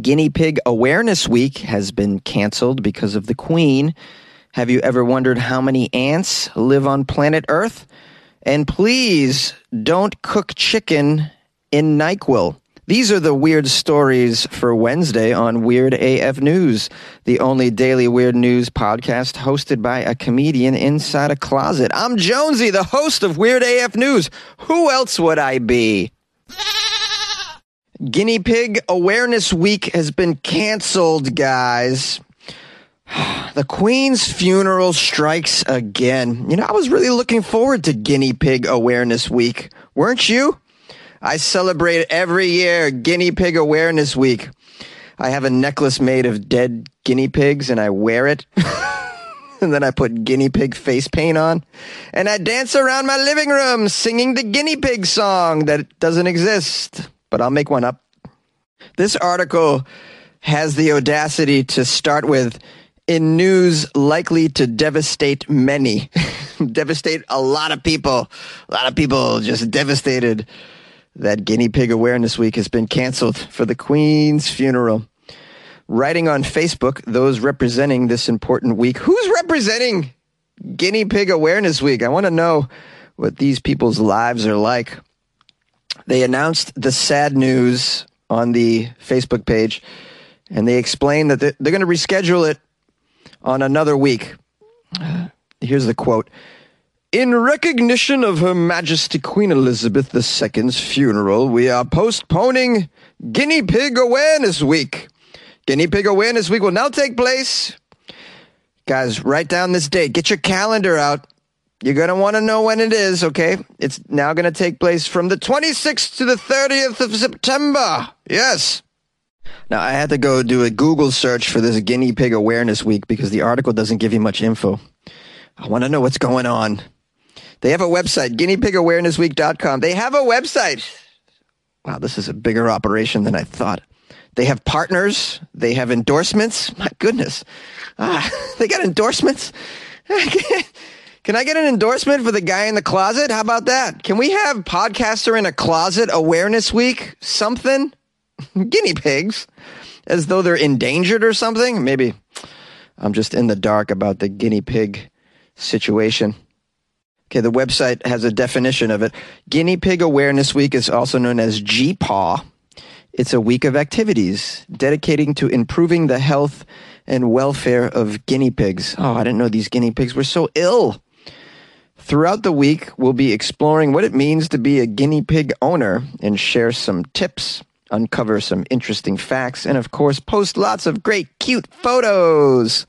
Guinea Pig Awareness Week has been canceled because of the Queen. Have you ever wondered how many ants live on planet Earth? And please don't cook chicken in NyQuil. These are the weird stories for Wednesday on Weird AF News, the only daily weird news podcast hosted by a comedian inside a closet. I'm Jonesy, the host of Weird AF News. Who else would I be? Guinea Pig Awareness Week has been canceled, guys. The Queen's funeral strikes again. You know, I was really looking forward to Guinea Pig Awareness Week, weren't you? I celebrate every year Guinea Pig Awareness Week. I have a necklace made of dead guinea pigs and I wear it. and then I put guinea pig face paint on. And I dance around my living room singing the guinea pig song that doesn't exist, but I'll make one up. This article has the audacity to start with in news likely to devastate many, devastate a lot of people. A lot of people just devastated that Guinea Pig Awareness Week has been canceled for the Queen's funeral. Writing on Facebook, those representing this important week. Who's representing Guinea Pig Awareness Week? I want to know what these people's lives are like. They announced the sad news on the Facebook page, and they explained that they're, they're going to reschedule it on another week. Here's the quote. In recognition of Her Majesty Queen Elizabeth II's funeral, we are postponing Guinea Pig Awareness Week. Guinea Pig Awareness Week will now take place. Guys, write down this date. Get your calendar out. You're going to want to know when it is, okay? It's now going to take place from the 26th to the 30th of September. Yes. Now, I had to go do a Google search for this Guinea Pig Awareness Week because the article doesn't give you much info. I want to know what's going on. They have a website, guineapigawarenessweek.com. They have a website. Wow, this is a bigger operation than I thought. They have partners. They have endorsements. My goodness. Ah, they got endorsements. Can I get an endorsement for the guy in the closet? How about that? Can we have podcaster in a closet awareness week? Something? Guinea pigs. As though they're endangered or something? Maybe I'm just in the dark about the guinea pig situation. Okay, the website has a definition of it. Guinea Pig Awareness Week is also known as GPAW. It's a week of activities dedicating to improving the health and welfare of guinea pigs. Oh, I didn't know these guinea pigs were so ill. Throughout the week, we'll be exploring what it means to be a guinea pig owner and share some tips, uncover some interesting facts, and of course, post lots of great, cute photos.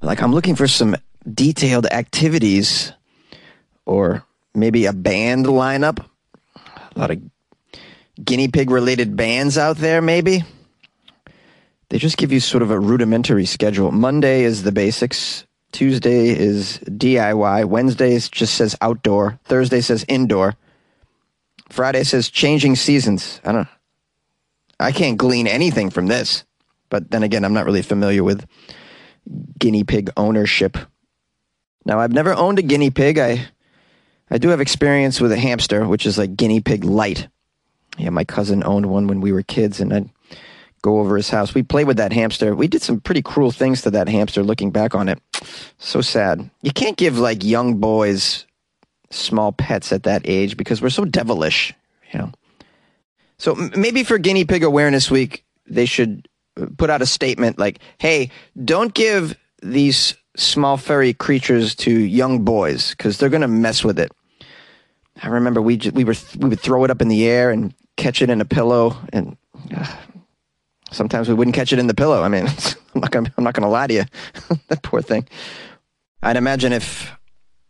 Like, I'm looking for some detailed activities or maybe a band lineup. A lot of guinea pig related bands out there, maybe. They just give you sort of a rudimentary schedule. Monday is the basics. Tuesday is DIY. Wednesday just says outdoor. Thursday says indoor. Friday says changing seasons. I don't I can't glean anything from this. But then again, I'm not really familiar with guinea pig ownership. Now, I've never owned a guinea pig. I I do have experience with a hamster, which is like guinea pig light. Yeah, my cousin owned one when we were kids, and I'd go over his house. We played with that hamster. We did some pretty cruel things to that hamster looking back on it. So sad. You can't give like young boys small pets at that age because we're so devilish, you know. So maybe for Guinea Pig Awareness Week, they should uh, put out a statement like, "Hey, don't give these small furry creatures to young boys because they're going to mess with it." I remember we j- we were we would throw it up in the air and catch it in a pillow, and uh, sometimes we wouldn't catch it in the pillow. I mean, I'm not gonna I'm not gonna lie to you, that poor thing. I'd imagine if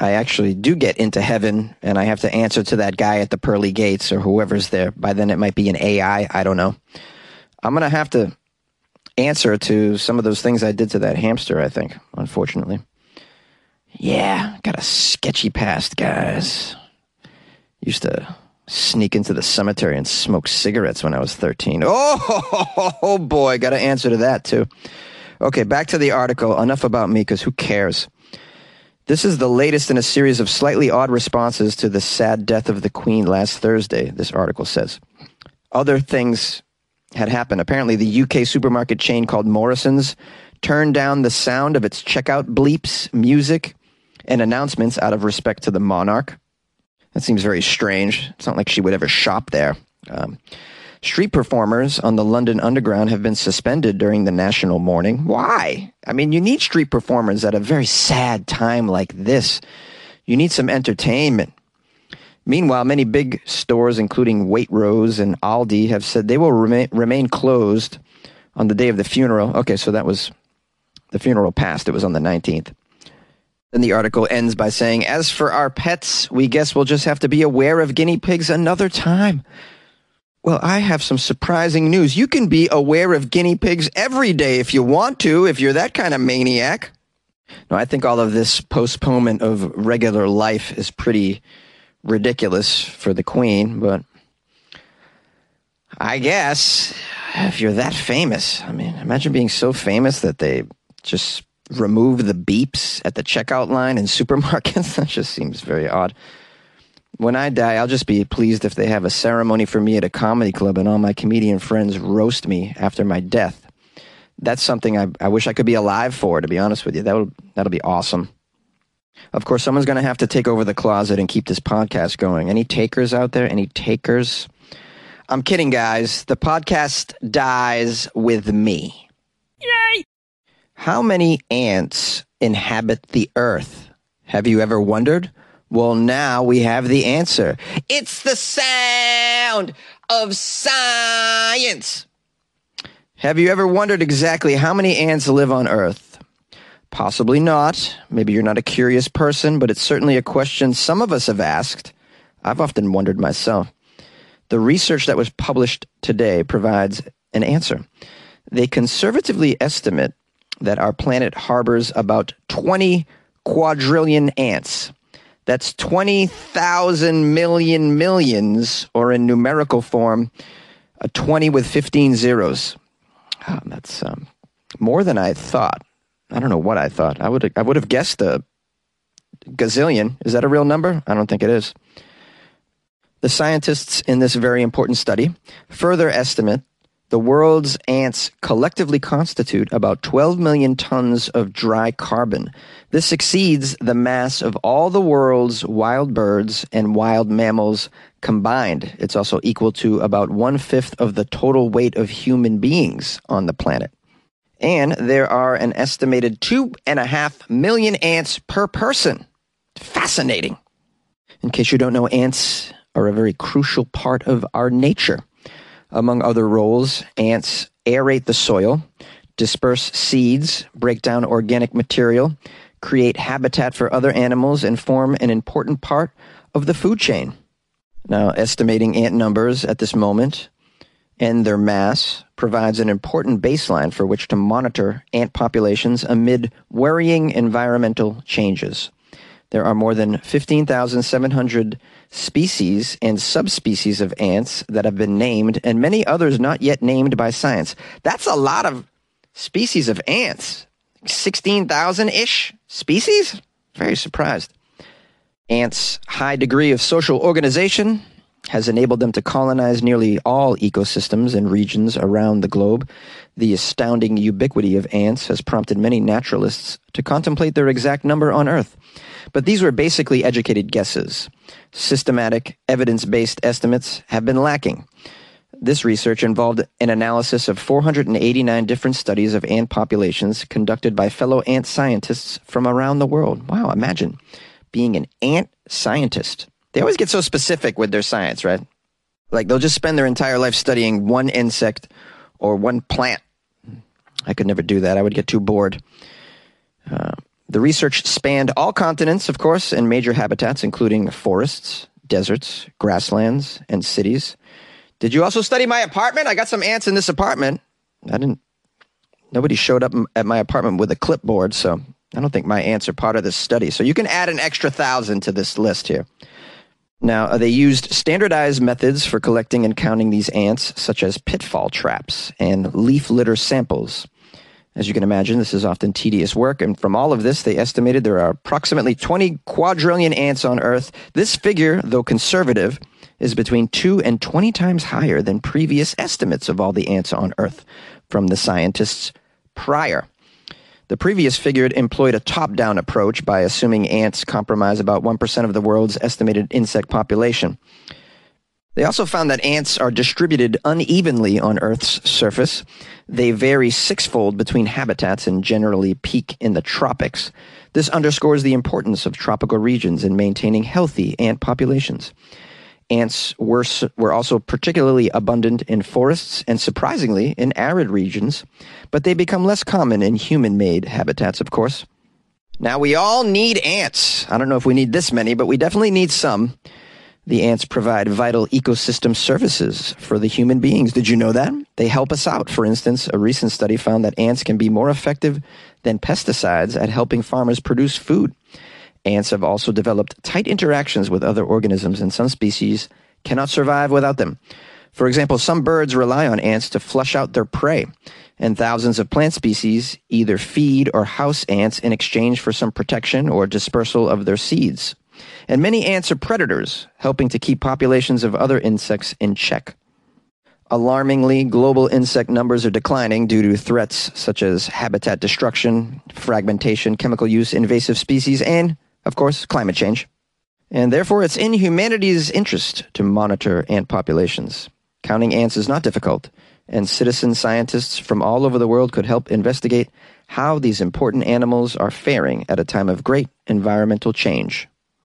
I actually do get into heaven and I have to answer to that guy at the pearly gates or whoever's there, by then it might be an AI. I don't know. I'm gonna have to answer to some of those things I did to that hamster. I think, unfortunately. Yeah, got a sketchy past, guys. Used to sneak into the cemetery and smoke cigarettes when I was 13. Oh, boy, got an answer to that too. Okay, back to the article. Enough about me because who cares? This is the latest in a series of slightly odd responses to the sad death of the Queen last Thursday, this article says. Other things had happened. Apparently, the UK supermarket chain called Morrisons turned down the sound of its checkout bleeps, music, and announcements out of respect to the monarch. That seems very strange. It's not like she would ever shop there. Um, street performers on the London Underground have been suspended during the national mourning. Why? I mean, you need street performers at a very sad time like this. You need some entertainment. Meanwhile, many big stores, including Waitrose and Aldi, have said they will remain, remain closed on the day of the funeral. Okay, so that was the funeral passed. It was on the 19th. Then the article ends by saying, As for our pets, we guess we'll just have to be aware of guinea pigs another time. Well, I have some surprising news. You can be aware of guinea pigs every day if you want to, if you're that kind of maniac. No, I think all of this postponement of regular life is pretty ridiculous for the queen, but I guess if you're that famous, I mean, imagine being so famous that they just remove the beeps at the checkout line in supermarkets. that just seems very odd. When I die, I'll just be pleased if they have a ceremony for me at a comedy club and all my comedian friends roast me after my death. That's something I, I wish I could be alive for, to be honest with you. That would, that'll be awesome. Of course, someone's going to have to take over the closet and keep this podcast going. Any takers out there? Any takers? I'm kidding, guys. The podcast dies with me. How many ants inhabit the earth? Have you ever wondered? Well, now we have the answer. It's the sound of science. Have you ever wondered exactly how many ants live on Earth? Possibly not. Maybe you're not a curious person, but it's certainly a question some of us have asked. I've often wondered myself. The research that was published today provides an answer. They conservatively estimate that our planet harbors about 20 quadrillion ants. That's 20,000 million millions, or in numerical form, a 20 with 15 zeros. Oh, that's um, more than I thought. I don't know what I thought. I would I would have guessed a gazillion. Is that a real number? I don't think it is. The scientists in this very important study further estimate the world's ants collectively constitute about 12 million tons of dry carbon. This exceeds the mass of all the world's wild birds and wild mammals combined. It's also equal to about one fifth of the total weight of human beings on the planet. And there are an estimated two and a half million ants per person. Fascinating. In case you don't know, ants are a very crucial part of our nature. Among other roles, ants aerate the soil, disperse seeds, break down organic material, create habitat for other animals, and form an important part of the food chain. Now, estimating ant numbers at this moment and their mass provides an important baseline for which to monitor ant populations amid worrying environmental changes. There are more than 15,700 species and subspecies of ants that have been named, and many others not yet named by science. That's a lot of species of ants. 16,000 ish species? Very surprised. Ants' high degree of social organization has enabled them to colonize nearly all ecosystems and regions around the globe. The astounding ubiquity of ants has prompted many naturalists to contemplate their exact number on Earth. But these were basically educated guesses. Systematic, evidence based estimates have been lacking. This research involved an analysis of 489 different studies of ant populations conducted by fellow ant scientists from around the world. Wow, imagine being an ant scientist. They always get so specific with their science, right? Like they'll just spend their entire life studying one insect or one plant. I could never do that. I would get too bored. Uh, the research spanned all continents, of course, and major habitats, including forests, deserts, grasslands, and cities. Did you also study my apartment? I got some ants in this apartment. I didn't. Nobody showed up at my apartment with a clipboard, so I don't think my ants are part of this study. So you can add an extra thousand to this list here. Now, uh, they used standardized methods for collecting and counting these ants, such as pitfall traps and leaf litter samples. As you can imagine, this is often tedious work, and from all of this, they estimated there are approximately 20 quadrillion ants on Earth. This figure, though conservative, is between 2 and 20 times higher than previous estimates of all the ants on Earth from the scientists prior. The previous figure employed a top down approach by assuming ants comprise about 1% of the world's estimated insect population. They also found that ants are distributed unevenly on Earth's surface. They vary sixfold between habitats and generally peak in the tropics. This underscores the importance of tropical regions in maintaining healthy ant populations. Ants were, were also particularly abundant in forests and surprisingly in arid regions, but they become less common in human made habitats, of course. Now, we all need ants. I don't know if we need this many, but we definitely need some. The ants provide vital ecosystem services for the human beings. Did you know that? They help us out. For instance, a recent study found that ants can be more effective than pesticides at helping farmers produce food. Ants have also developed tight interactions with other organisms, and some species cannot survive without them. For example, some birds rely on ants to flush out their prey, and thousands of plant species either feed or house ants in exchange for some protection or dispersal of their seeds and many ants are predators, helping to keep populations of other insects in check. Alarmingly, global insect numbers are declining due to threats such as habitat destruction, fragmentation, chemical use, invasive species, and, of course, climate change. And therefore, it's in humanity's interest to monitor ant populations. Counting ants is not difficult, and citizen scientists from all over the world could help investigate how these important animals are faring at a time of great environmental change.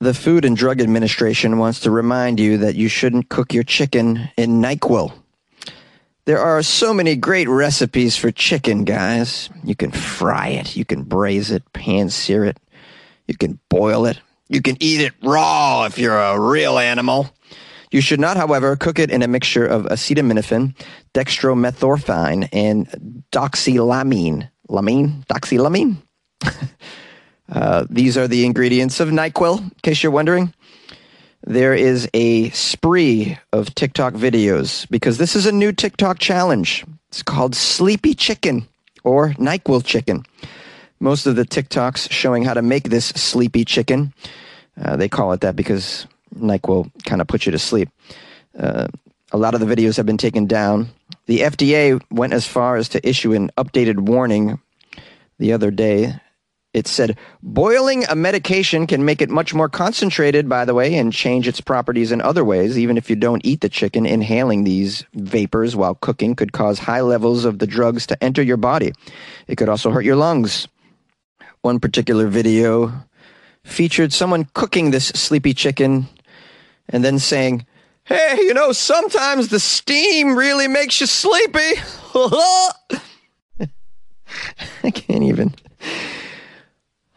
The Food and Drug Administration wants to remind you that you shouldn't cook your chicken in NyQuil. There are so many great recipes for chicken, guys. You can fry it, you can braise it, pan sear it, you can boil it, you can eat it raw if you're a real animal. You should not, however, cook it in a mixture of acetaminophen, dextromethorphan, and doxylamine. Lamine? Doxylamine? Uh, these are the ingredients of NyQuil, in case you're wondering. There is a spree of TikTok videos because this is a new TikTok challenge. It's called Sleepy Chicken or NyQuil Chicken. Most of the TikToks showing how to make this sleepy chicken, uh, they call it that because NyQuil kind of puts you to sleep. Uh, a lot of the videos have been taken down. The FDA went as far as to issue an updated warning the other day it said boiling a medication can make it much more concentrated, by the way, and change its properties in other ways. Even if you don't eat the chicken, inhaling these vapors while cooking could cause high levels of the drugs to enter your body. It could also hurt your lungs. One particular video featured someone cooking this sleepy chicken and then saying, Hey, you know, sometimes the steam really makes you sleepy. I can't even.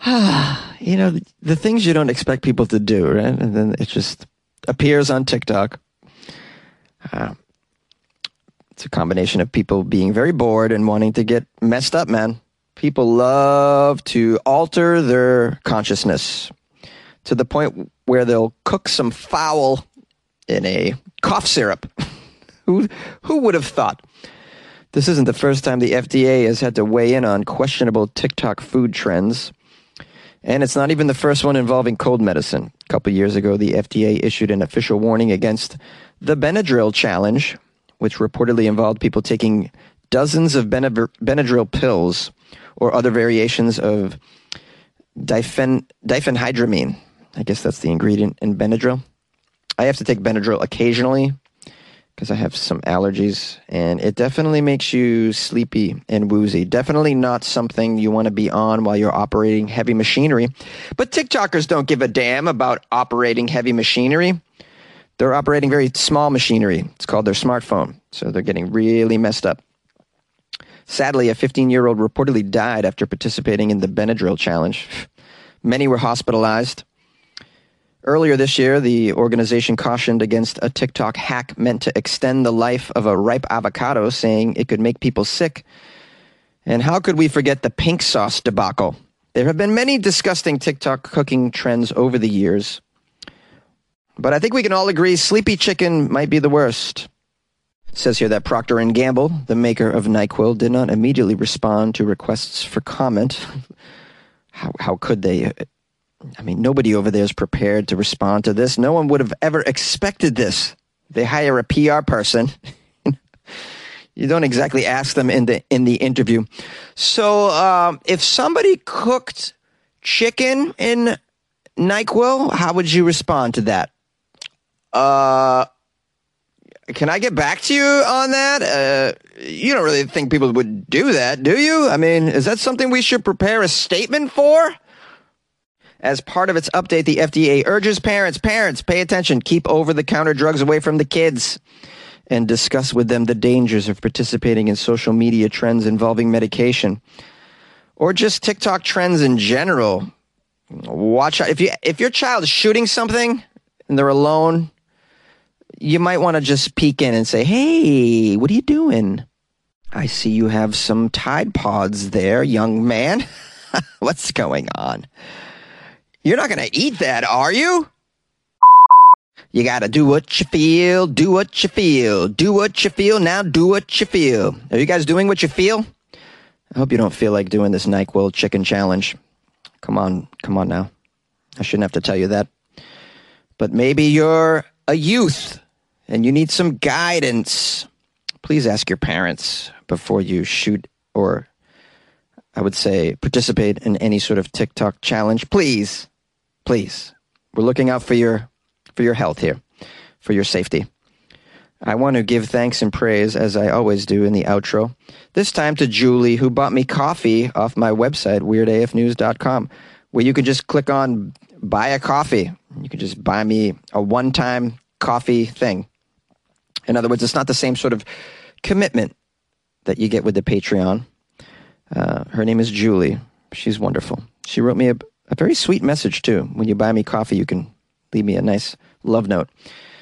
you know, the, the, things you don't expect people to do, right? And then it just appears on TikTok. Uh, it's a combination of people being very bored and wanting to get messed up, man. People love to alter their consciousness to the point where they'll cook some fowl in a cough syrup. who who would have thought? This isn't the first time the FDA has had to weigh in on questionable TikTok food trends. And it's not even the first one involving cold medicine. A couple years ago, the FDA issued an official warning against the Benadryl challenge, which reportedly involved people taking dozens of Benadryl pills or other variations of diphen- diphenhydramine. I guess that's the ingredient in Benadryl. I have to take Benadryl occasionally because I have some allergies, and it definitely makes you sleepy and woozy. Definitely not something you want to be on while you're operating heavy machinery. But TikTokers don't give a damn about operating heavy machinery. They're operating very small machinery. It's called their smartphone. So they're getting really messed up. Sadly, a 15 year old reportedly died after participating in the Benadryl challenge. Many were hospitalized. Earlier this year, the organization cautioned against a TikTok hack meant to extend the life of a ripe avocado, saying it could make people sick. And how could we forget the pink sauce debacle? There have been many disgusting TikTok cooking trends over the years, but I think we can all agree sleepy chicken might be the worst. It says here that Procter and Gamble, the maker of NyQuil, did not immediately respond to requests for comment. How how could they? I mean, nobody over there is prepared to respond to this. No one would have ever expected this. They hire a PR person. you don't exactly ask them in the in the interview. So, um, if somebody cooked chicken in Nyquil, how would you respond to that? Uh, can I get back to you on that? Uh, you don't really think people would do that, do you? I mean, is that something we should prepare a statement for? As part of its update, the FDA urges parents, parents, pay attention, keep over the counter drugs away from the kids, and discuss with them the dangers of participating in social media trends involving medication or just TikTok trends in general. Watch out. If you if your child is shooting something and they're alone, you might want to just peek in and say, "Hey, what are you doing?" I see you have some Tide Pods there, young man. What's going on? You're not going to eat that, are you? You got to do what you feel, do what you feel, do what you feel, now do what you feel. Are you guys doing what you feel? I hope you don't feel like doing this NyQuil chicken challenge. Come on, come on now. I shouldn't have to tell you that. But maybe you're a youth and you need some guidance. Please ask your parents before you shoot or I would say participate in any sort of TikTok challenge. Please. Please. We're looking out for your for your health here, for your safety. I want to give thanks and praise, as I always do in the outro, this time to Julie, who bought me coffee off my website, weirdafnews.com, where you can just click on buy a coffee. You can just buy me a one time coffee thing. In other words, it's not the same sort of commitment that you get with the Patreon. Uh, her name is Julie. She's wonderful. She wrote me a, a very sweet message, too. When you buy me coffee, you can leave me a nice love note.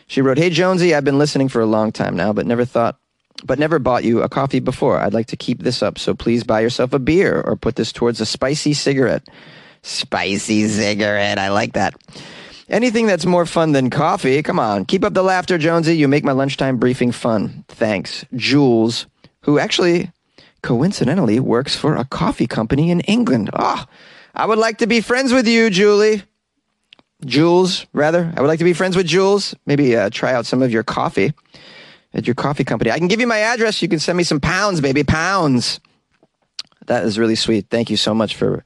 She wrote, Hey Jonesy, I've been listening for a long time now, but never thought but never bought you a coffee before. I'd like to keep this up, so please buy yourself a beer or put this towards a spicy cigarette. Spicy cigarette, I like that. Anything that's more fun than coffee. Come on, keep up the laughter, Jonesy. You make my lunchtime briefing fun. Thanks. Jules, who actually coincidentally works for a coffee company in England. Ah, oh, I would like to be friends with you, Julie. Jules, rather. I would like to be friends with Jules. Maybe uh, try out some of your coffee at your coffee company. I can give you my address. You can send me some pounds, baby, pounds. That is really sweet. Thank you so much for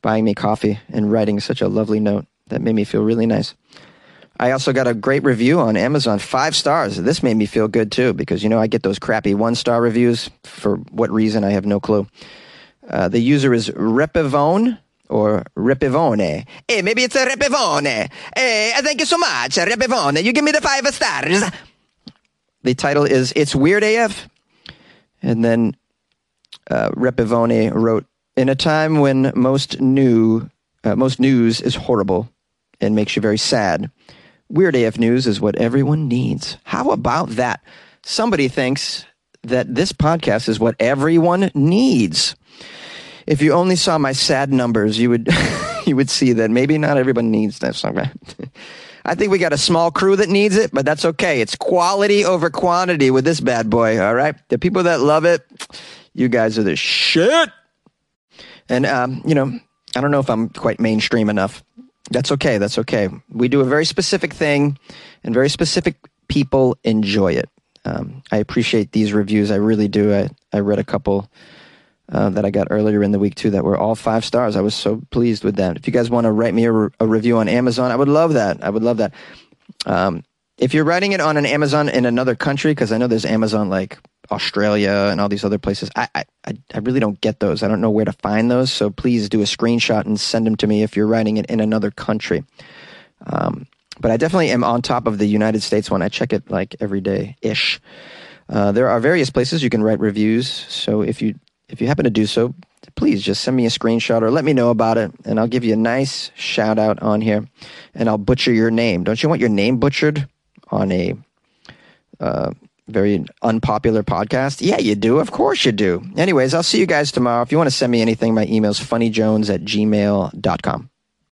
buying me coffee and writing such a lovely note. That made me feel really nice. I also got a great review on Amazon, five stars. This made me feel good too because, you know, I get those crappy one star reviews. For what reason, I have no clue. Uh, the user is Repivone or Repivone. Hey, maybe it's a Repivone. Hey, thank you so much, Repivone. You give me the five stars. The title is It's Weird AF. And then uh, Repivone wrote, In a time when most new, uh, most news is horrible and makes you very sad, Weird AF News is what everyone needs. How about that? Somebody thinks that this podcast is what everyone needs. If you only saw my sad numbers, you would you would see that maybe not everyone needs this. I think we got a small crew that needs it, but that's okay. It's quality over quantity with this bad boy, all right? The people that love it, you guys are the shit. And um, you know, I don't know if I'm quite mainstream enough. That's okay. That's okay. We do a very specific thing, and very specific people enjoy it. Um, I appreciate these reviews. I really do. I, I read a couple uh, that I got earlier in the week too that were all five stars. I was so pleased with that. If you guys want to write me a, re- a review on Amazon, I would love that. I would love that. Um, if you're writing it on an Amazon in another country, because I know there's Amazon like Australia and all these other places, I, I I really don't get those. I don't know where to find those. So please do a screenshot and send them to me if you're writing it in another country. Um, but I definitely am on top of the United States one. I check it like every day ish. Uh, there are various places you can write reviews. So if you if you happen to do so, please just send me a screenshot or let me know about it, and I'll give you a nice shout out on here, and I'll butcher your name. Don't you want your name butchered on a uh, very unpopular podcast? Yeah, you do. Of course you do. Anyways, I'll see you guys tomorrow. If you want to send me anything, my email is funnyjones at gmail.com.